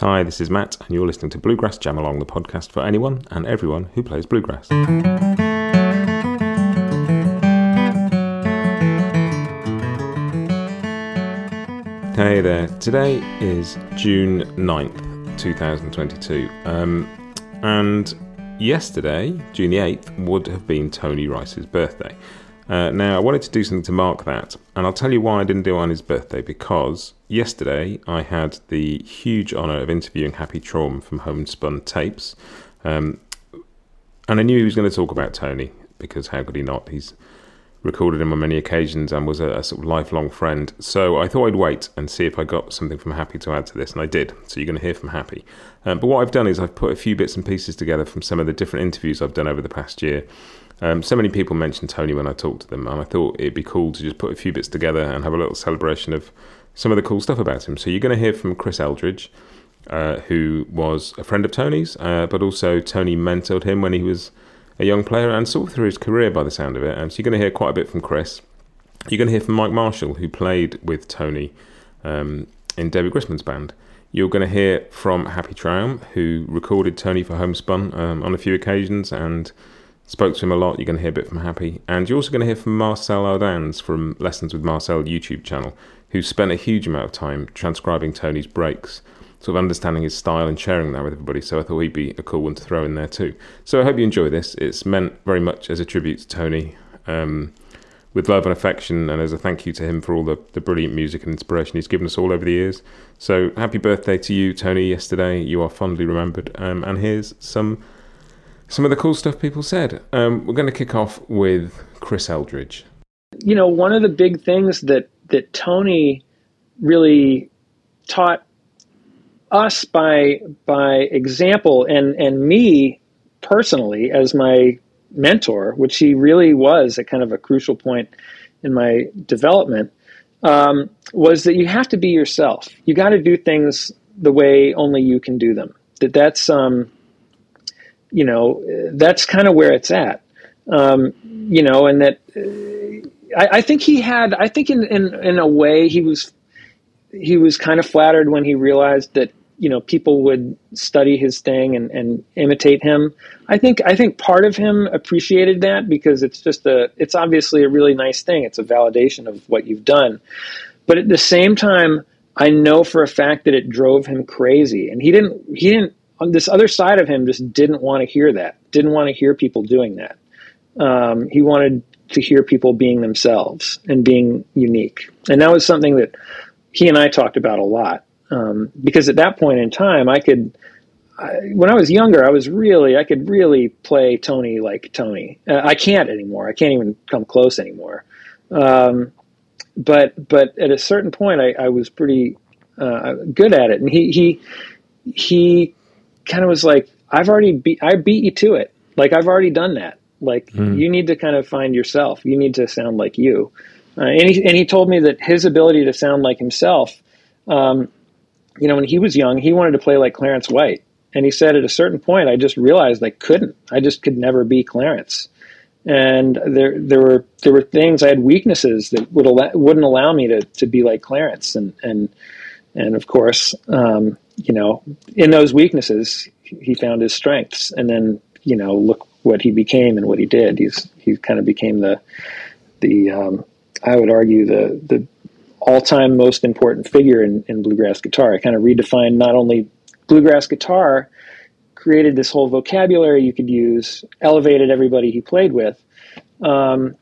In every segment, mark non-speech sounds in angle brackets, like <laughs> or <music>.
Hi, this is Matt, and you're listening to Bluegrass Jam Along, the podcast for anyone and everyone who plays bluegrass. Hey there, today is June 9th, 2022, um, and yesterday, June the 8th, would have been Tony Rice's birthday. Uh, now, I wanted to do something to mark that, and I'll tell you why I didn't do it on his birthday because yesterday I had the huge honour of interviewing Happy Traum from Homespun Tapes. Um, and I knew he was going to talk about Tony because how could he not? He's recorded him on many occasions and was a, a, sort of lifelong friend. So I thought I'd wait and see if I got something from Happy to add to this, and I did. So you're going to hear from Happy. Um, but what I've done is I've put a few bits and pieces together from some of the different interviews I've done over the past year um, so many people mentioned Tony when I talked to them, and I thought it'd be cool to just put a few bits together and have a little celebration of some of the cool stuff about him. So you're going to hear from Chris Eldridge, uh, who was a friend of Tony's, uh, but also Tony mentored him when he was a young player and sort of through his career by the sound of it. And so you're going to hear quite a bit from Chris. You're going to hear from Mike Marshall, who played with Tony um, in David Grisman's band. You're going to hear from Happy Traum, who recorded Tony for Homespun um, on a few occasions and Spoke to him a lot. You're going to hear a bit from Happy. And you're also going to hear from Marcel Ardans from Lessons with Marcel YouTube channel, who spent a huge amount of time transcribing Tony's breaks, sort of understanding his style and sharing that with everybody. So I thought he'd be a cool one to throw in there too. So I hope you enjoy this. It's meant very much as a tribute to Tony. Um, with love and affection, and as a thank you to him for all the, the brilliant music and inspiration he's given us all over the years. So, happy birthday to you, Tony, yesterday. You are fondly remembered. Um, and here's some some of the cool stuff people said. Um, we're going to kick off with Chris Eldridge. You know, one of the big things that that Tony really taught us by by example, and and me personally as my mentor, which he really was at kind of a crucial point in my development, um, was that you have to be yourself. You got to do things the way only you can do them. That that's um, you know, that's kind of where it's at. Um, you know, and that uh, I, I, think he had. I think in, in in a way he was he was kind of flattered when he realized that you know people would study his thing and, and imitate him. I think I think part of him appreciated that because it's just a it's obviously a really nice thing. It's a validation of what you've done, but at the same time. I know for a fact that it drove him crazy, and he didn't. He didn't this other side of him just didn't want to hear that, didn't want to hear people doing that. Um, he wanted to hear people being themselves and being unique. And that was something that he and I talked about a lot. Um, because at that point in time, I could, I, when I was younger, I was really, I could really play Tony like Tony. Uh, I can't anymore. I can't even come close anymore. Um, but, but at a certain point, I, I was pretty uh, good at it. And he, he, he kind of was like, I've already beat, I beat you to it. Like I've already done that. Like mm. you need to kind of find yourself. You need to sound like you. Uh, and he and he told me that his ability to sound like himself, um, you know, when he was young, he wanted to play like Clarence White. And he said at a certain point, I just realized I couldn't. I just could never be Clarence. And there, there were there were things I had weaknesses that would al- wouldn't allow me to to be like Clarence. And and and of course, um, you know, in those weaknesses, he found his strengths, and then you know, look what he became and what he did. He's he kind of became the the um, I would argue the the all time most important figure in, in bluegrass guitar. I kind of redefined not only bluegrass guitar, created this whole vocabulary you could use, elevated everybody he played with. Um,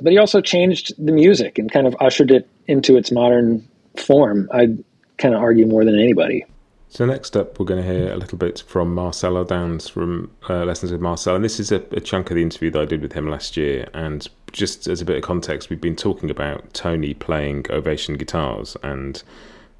but he also changed the music and kind of ushered it into its modern form. I'd kind of argue more than anybody. So next up, we're going to hear a little bit from Marcel Ardans from uh, Lessons with Marcel, and this is a, a, chunk of the interview that I did with him last year. And just as a bit of context, we've been talking about Tony playing Ovation guitars and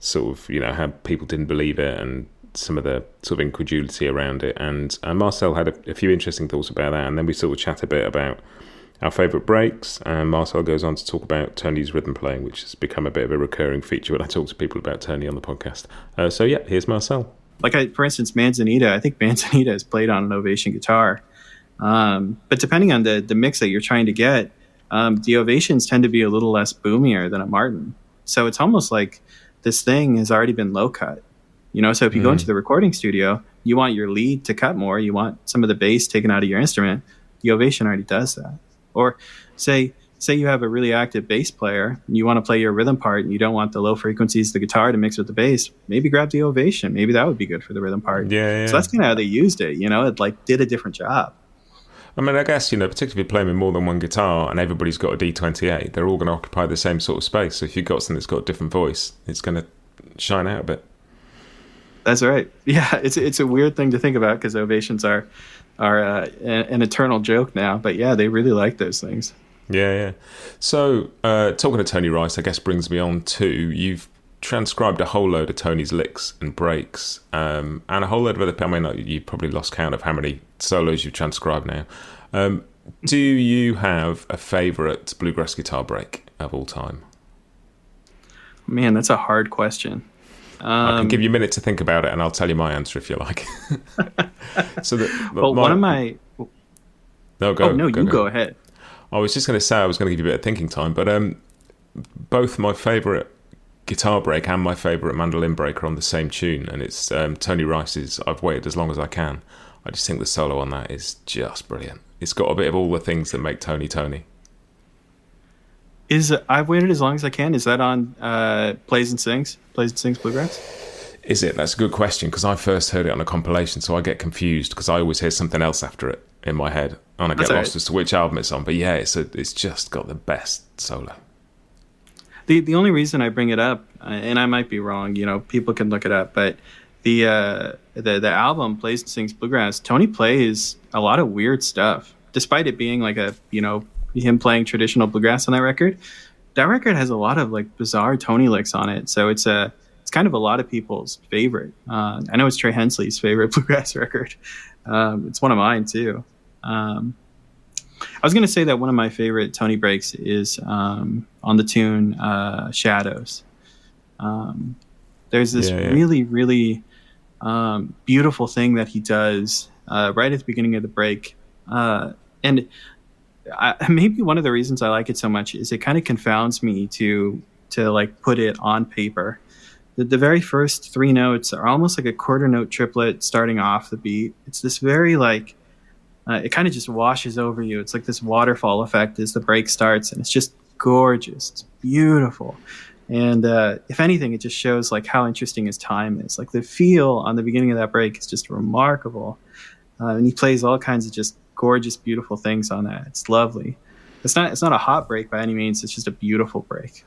sort of you know how people didn't believe it and some of the sort of incredulity around it. And uh, Marcel had a, a few interesting thoughts about that, and then we sort of chat a bit about our favourite breaks. And Marcel goes on to talk about Tony's rhythm playing, which has become a bit of a recurring feature when I talk to people about Tony on the podcast. Uh, so, yeah, here's Marcel. Like, I, for instance, Manzanita, I think Manzanita is played on an Ovation guitar. Um, but depending on the, the mix that you're trying to get, um, the Ovations tend to be a little less boomier than a Martin. So it's almost like this thing has already been low cut. You know, so if you mm. go into the recording studio, you want your lead to cut more, you want some of the bass taken out of your instrument. The Ovation already does that. Or say say you have a really active bass player and you want to play your rhythm part and you don't want the low frequencies of the guitar to mix with the bass, maybe grab the ovation. Maybe that would be good for the rhythm part. Yeah. yeah. So that's kind of how they used it. You know, it like did a different job. I mean, I guess, you know, particularly if you're playing with more than one guitar and everybody's got a D28, they're all going to occupy the same sort of space. So if you've got something that's got a different voice, it's going to shine out a bit. That's right. <laughs> Yeah, it's it's a weird thing to think about because ovations are are uh, an eternal joke now. But yeah, they really like those things. Yeah, yeah. So uh, talking to Tony Rice, I guess brings me on to you've transcribed a whole load of Tony's licks and breaks, um, and a whole load of other. I mean, you probably lost count of how many solos you've transcribed now. Um, do you have a favourite bluegrass guitar break of all time? Man, that's a hard question. Um, I can give you a minute to think about it, and I'll tell you my answer if you like. <laughs> so, that, well, my, one of my no, go. Oh, no, go, you go. go ahead. I was just going to say I was going to give you a bit of thinking time, but um, both my favourite guitar break and my favourite mandolin break are on the same tune, and it's um, Tony Rice's "I've Waited as Long as I Can." I just think the solo on that is just brilliant. It's got a bit of all the things that make Tony Tony. Is uh, I've waited as long as I can? Is that on uh, Plays and Sings? Plays and Sings Bluegrass? Is it? That's a good question because I first heard it on a compilation, so I get confused because I always hear something else after it in my head, and I get That's lost right. as to which album it's on. But yeah, it's a, it's just got the best solo. The the only reason I bring it up, uh, and I might be wrong, you know, people can look it up, but the uh, the the album plays and sings bluegrass. Tony plays a lot of weird stuff, despite it being like a you know him playing traditional bluegrass on that record. That record has a lot of like bizarre Tony licks on it, so it's a it's kind of a lot of people's favorite. Uh, I know it's Trey Hensley's favorite <laughs> bluegrass record. Um, it's one of mine too. Um, I was going to say that one of my favorite Tony breaks is um, on the tune uh, "Shadows." Um, there's this yeah, yeah. really, really um, beautiful thing that he does uh, right at the beginning of the break, uh, and I, <laughs> maybe one of the reasons I like it so much is it kind of confounds me to to like put it on paper. The, the very first three notes are almost like a quarter note triplet starting off the beat. It's this very like uh, it kind of just washes over you. It's like this waterfall effect as the break starts, and it's just gorgeous. It's beautiful. And uh, if anything, it just shows like how interesting his time is. Like the feel on the beginning of that break is just remarkable, uh, and he plays all kinds of just gorgeous, beautiful things on that. It's lovely. It's not it's not a hot break by any means. It's just a beautiful break.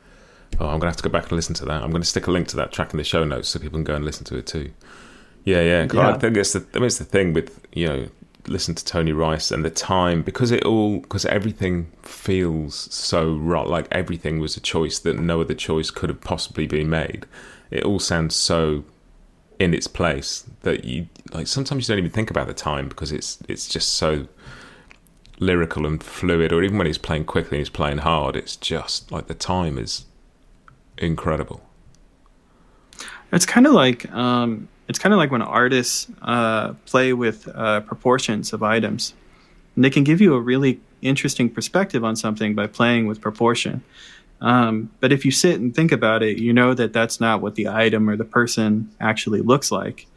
Oh, I'm gonna have to go back and listen to that. I'm gonna stick a link to that track in the show notes so people can go and listen to it too. Yeah, yeah. yeah. I think it's the I mean, it's the thing with you know listen to Tony Rice and the time because it all because everything feels so right like everything was a choice that no other choice could have possibly been made. It all sounds so in its place that you like sometimes you don't even think about the time because it's it's just so lyrical and fluid or even when he's playing quickly and he's playing hard it's just like the time is incredible it's kind of like um, it's kind of like when artists uh, play with uh, proportions of items. And they can give you a really interesting perspective on something by playing with proportion. Um, but if you sit and think about it, you know that that's not what the item or the person actually looks like.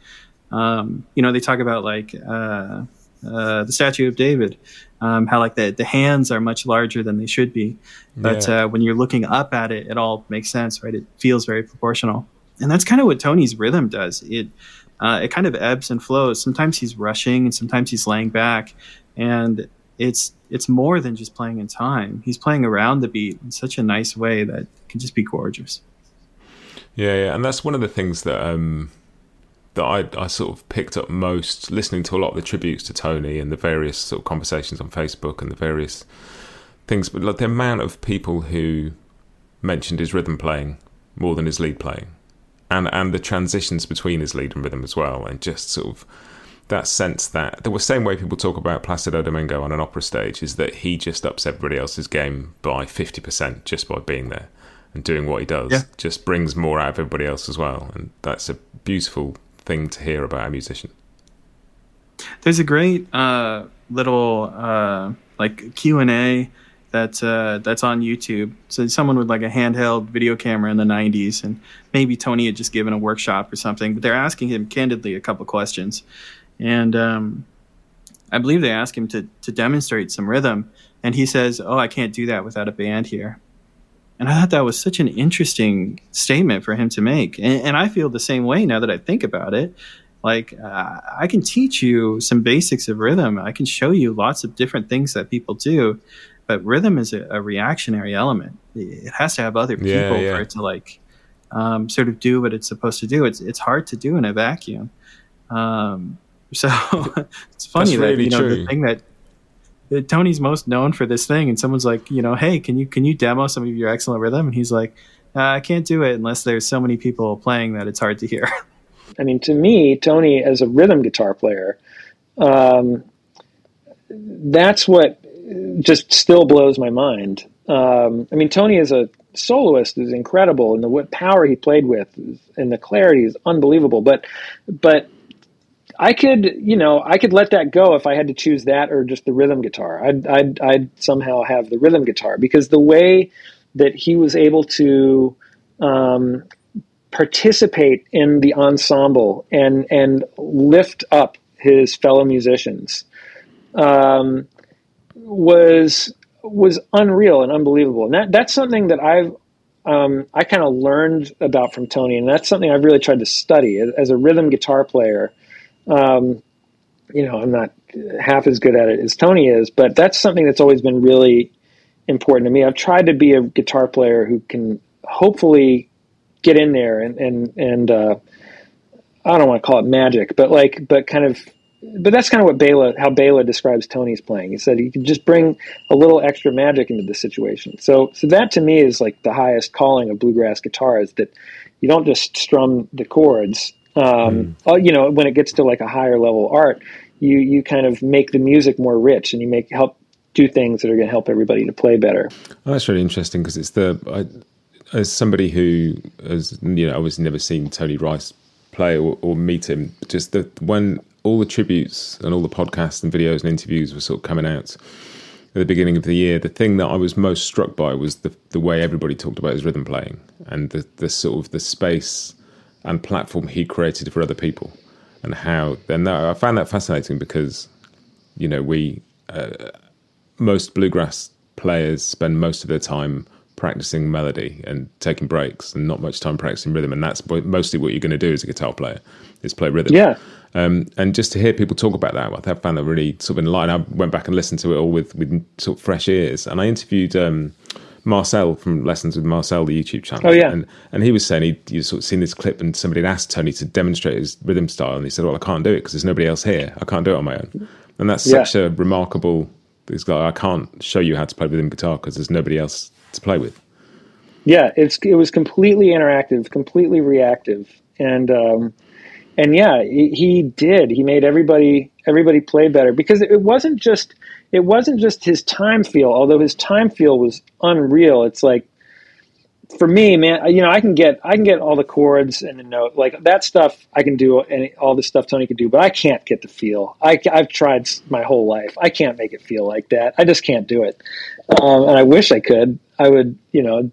Um, you know, they talk about like uh, uh the statue of David, um, how like the, the hands are much larger than they should be. But yeah. Uh, when you're looking up at it, it all makes sense, right? It feels very proportional and that's kind of what Tony's rhythm does. It uh, it kind of ebbs and flows. Sometimes he's rushing, and sometimes he's laying back, and it's it's more than just playing in time. He's playing around the beat in such a nice way that can just be gorgeous. Yeah, yeah, and that's one of the things that um, that I, I sort of picked up most listening to a lot of the tributes to Tony and the various sort of conversations on Facebook and the various things. But like the amount of people who mentioned his rhythm playing more than his lead playing and and the transitions between his lead and rhythm as well, and just sort of that sense that the same way people talk about Placido Domingo on an opera stage is that he just ups everybody else's game by fifty percent just by being there and doing what he does. Yeah. Just brings more out of everybody else as well, and that's a beautiful thing to hear about a musician. There's a great uh, little uh, like Q and A that's uh, that's on YouTube. So someone with like a handheld video camera in the '90s, and maybe Tony had just given a workshop or something. But they're asking him candidly a couple questions, and um, I believe they ask him to to demonstrate some rhythm, and he says, "Oh, I can't do that without a band here." And I thought that was such an interesting statement for him to make, and, and I feel the same way now that I think about it. Like uh, I can teach you some basics of rhythm. I can show you lots of different things that people do, but rhythm is a, a reactionary element. It has to have other people Yeah, yeah. for it to like um, sort of do what it's supposed to do. It's it's hard to do in a vacuum. Um, so <laughs> it's funny That's that really you know true. the thing that, that Tony's most known for this thing, and someone's like, you know, hey, can you can you demo some of your excellent rhythm? And he's like, uh, I can't do it unless there's so many people playing that it's hard to hear. <laughs> I mean, to me, Tony as a rhythm guitar player, um, that's what just still blows my mind. Um, I mean, Tony as a soloist is incredible, and the what power he played with and the clarity is unbelievable. But, but I could, you know, I could let that go if I had to choose that or just the rhythm guitar. I'd, I'd, I'd somehow have the rhythm guitar because the way that he was able to um, participate in the ensemble and and lift up his fellow musicians um, was was unreal and unbelievable. And that that's something that I've um, I kind of learned about from Tony, and that's something I've really tried to study as, as a rhythm guitar player. Um, you know, I'm not half as good at it as Tony is, but that's something that's always been really important to me. I've tried to be a guitar player who can hopefully get in there and and and uh, I don't want to call it magic, but like but kind of but that's kind of what Bela how Bela describes Tony's playing. He said he can just bring a little extra magic into the situation. So so that to me is like the highest calling of bluegrass guitar is that you don't just strum the chords. Um, oh, you know, when it gets to like a higher level art, you you kind of make the music more rich and you make help do things that are going to help everybody to play better. Oh, that's really interesting because it's the I, as somebody who has you know obviously never seen Tony Rice play or, or meet him. Just the when all the tributes and all the podcasts and videos and interviews were sort of coming out at the beginning of the year, the thing that I was most struck by was the the way everybody talked about his rhythm playing and the the sort of the space and platform he created for other people and how then that, I found that fascinating because you know we most bluegrass players spend most of their time practicing melody and taking breaks and not much time practicing rhythm and that's mostly what you're going to do as a guitar player is play rhythm Yeah. um, and just to hear people talk about that I found that really sort of enlightening I went back and listened to it all with, with sort of fresh ears and I interviewed um, Marcel from Lessons with Marcel the YouTube channel Oh, yeah. and, and he was saying he'd, sort of seen this clip and somebody had asked Tony to demonstrate his rhythm style and he said well I can't do it because there's nobody else here I can't do it on my own and that's Yeah. such a remarkable it's like I can't show you how to play rhythm guitar because there's nobody else to play with. Yeah, it's it was completely interactive, completely reactive, and um, and yeah, he, he did. He made everybody everybody play better because it wasn't just it wasn't just his time feel. Although his time feel was unreal. It's like for me, man, you know, I can get I can get all the chords and the note like that stuff. I can do and all the stuff Tony could do, but I can't get the feel. I, I've tried my whole life. I can't make it feel like that. I just can't do it, um, and I wish I could. I would, you know,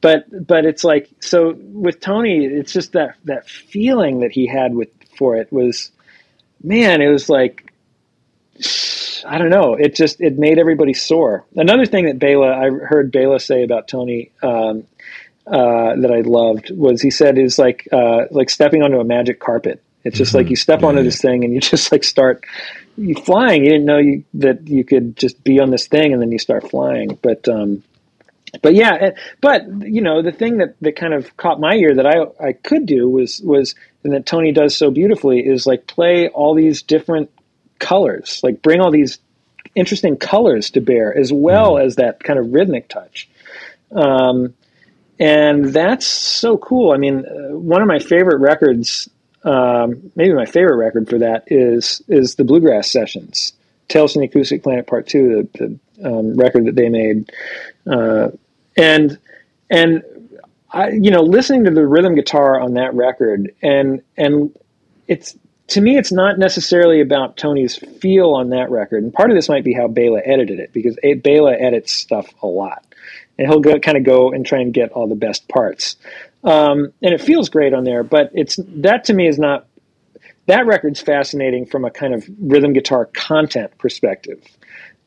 but but it's like so with Tony, it's just that that feeling that he had with for it was, man, it was like I don't know. It just it made everybody sore. Another thing that Bela I heard Bela say about Tony um, uh, that I loved was he said is like uh, like stepping onto a magic carpet. It's just like you step onto this thing and you <laughs> just like start you flying. You didn't know you, that you could just be on this thing and then you start flying. But um, but yeah, eh, but you know the thing that, that kind of caught my ear that I I could do was was and that Tony does so beautifully is like play all these different colors, like bring all these interesting colors to bear as well as that kind of rhythmic touch. Um, and that's so cool. I mean, uh, one of my favorite records, um, maybe my favorite record for that is is the Bluegrass Sessions, Tales from the Acoustic Planet Part Two, the, the um, record that they made, uh, and and I, you know, listening to the rhythm guitar on that record, and and it's to me, it's not necessarily about Tony's feel on that record, and part of this might be how Bela edited it because Bela edits stuff a lot, and he'll go kind of go and try and get all the best parts, um, and it feels great on there. But it's that to me is not that record's fascinating from a kind of rhythm guitar content perspective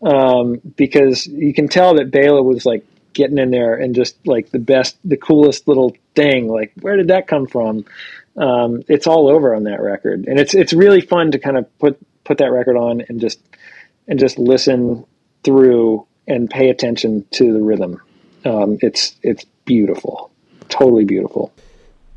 um, because you can tell that Bela was like getting in there and just like the best, the coolest little thing. Like, where did that come from? Um, it's all over on that record, and it's it's really fun to kind of put put that record on and just and just listen through and pay attention to the rhythm. Um, it's it's beautiful, totally beautiful.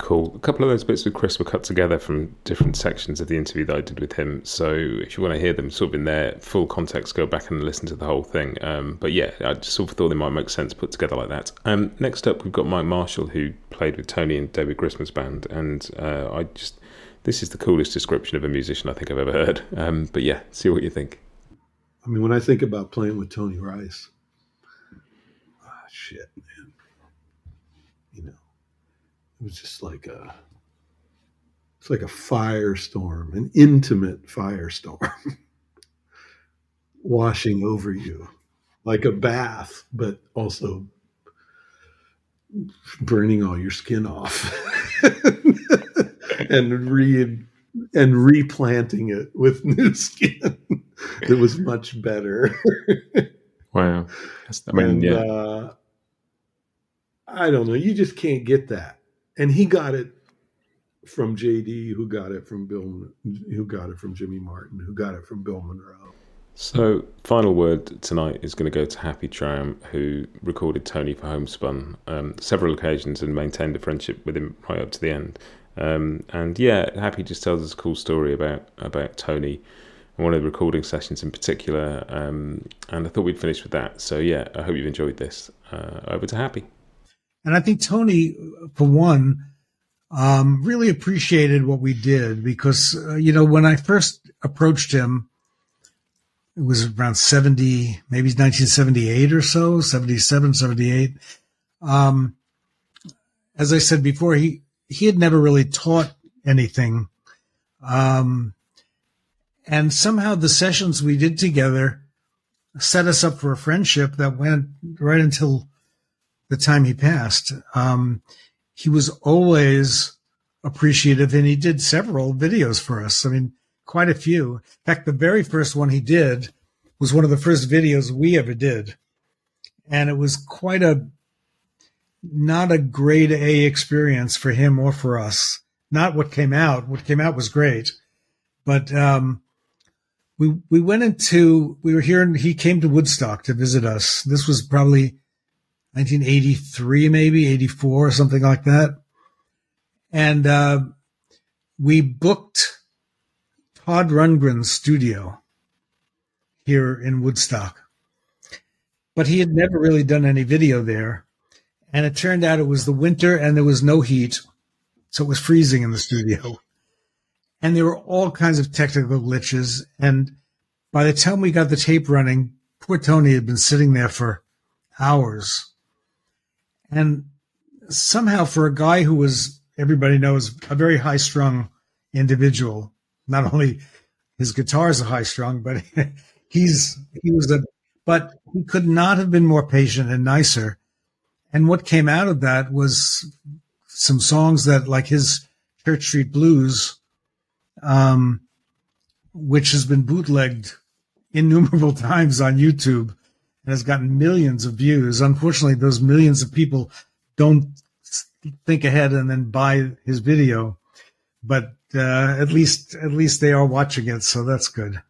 Cool. A couple of those bits with Chris were cut together from different sections of the interview that I did with him. So if you want to hear them sort of in their full context, go back and listen to the whole thing. Um, but yeah, I just sort of thought they might make sense put together like that. Um, next up, we've got Mike Marshall, who played with Tony and David Grisman's band. And uh, I just, this is the coolest description of a musician I think I've ever heard. Um, but yeah, see what you think. I mean, when I think about playing with Tony Rice, ah, shit, it was just like a it's like a firestorm, an intimate firestorm <laughs> washing over you like a bath, but also burning all your skin off <laughs> and re and replanting it with <laughs> new skin that was much better. wow. I mean, and, yeah. Uh, I don't know. You just can't get that and he got it from JD, who got it from Bill, who got it from Jimmy Martin, who got it from Bill Monroe. So, final word tonight is going to go to Happy Traum, who recorded Tony for Homespun um, several occasions and maintained a friendship with him right up to the end. Um, and yeah, Happy just tells us a cool story about about Tony and one of the recording sessions in particular. Um, and I thought we'd finish with that. So yeah, I hope you've enjoyed this. Uh, over to Happy. And I think Tony, for one, um, really appreciated what we did because, uh, you know, when I first approached him, it was around 70, maybe 1978 or so, 77, 78. Um, as I said before, he, he had never really taught anything. Um, and somehow the sessions we did together set us up for a friendship that went right until the time he passed. Um, he was always appreciative and he did several videos for us. I mean, quite a few. In fact, the very first one he did was one of the first videos we ever did. And it was quite a, not a grade A experience for him or for us. Not what came out. What came out was great. But, um, we, we went into, we were here and he came to Woodstock to visit us. This was probably 1983, maybe 84, or something like that. And uh, we booked Todd Rundgren's studio here in Woodstock. But he had never really done any video there. And it turned out it was the winter and there was no heat. So it was freezing in the studio. And there were all kinds of technical glitches. And by the time we got the tape running, poor Tony had been sitting there for hours and somehow, for a guy who was, everybody knows, a very high strung individual, not only his guitars are high strung, but <laughs> he's, he was a, but he could not have been more patient and nicer. And what came out of that was some songs that, like his Church Street Blues, um, which has been bootlegged innumerable <laughs> times on YouTube and has gotten millions of views. Unfortunately, those millions of people don't think ahead and then buy his video, but uh, at least at least they are watching it, so that's good.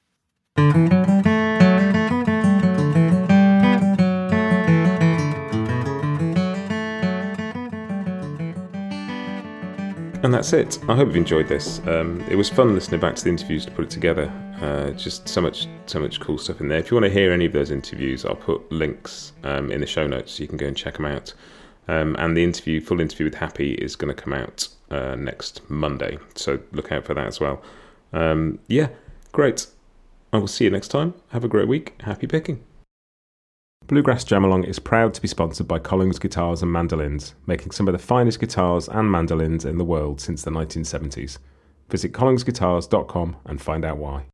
And that's it. I hope you've enjoyed this. Um, it was fun listening back to the interviews to put it together. Uh, just so much, so much cool stuff in there. If you want to hear any of those interviews, I'll put links um, in the show notes so you can go and check them out. Um, and the interview, full interview with Happy, is going to come out uh, next Monday, so look out for that as well. Um, yeah, great. I will see you next time. Have a great week. Happy picking. Bluegrass Jam Along is proud to be sponsored by Collings Guitars and Mandolins, making some of the finest guitars and mandolins in the world since the 1970s. Visit collingsguitars.com and find out why.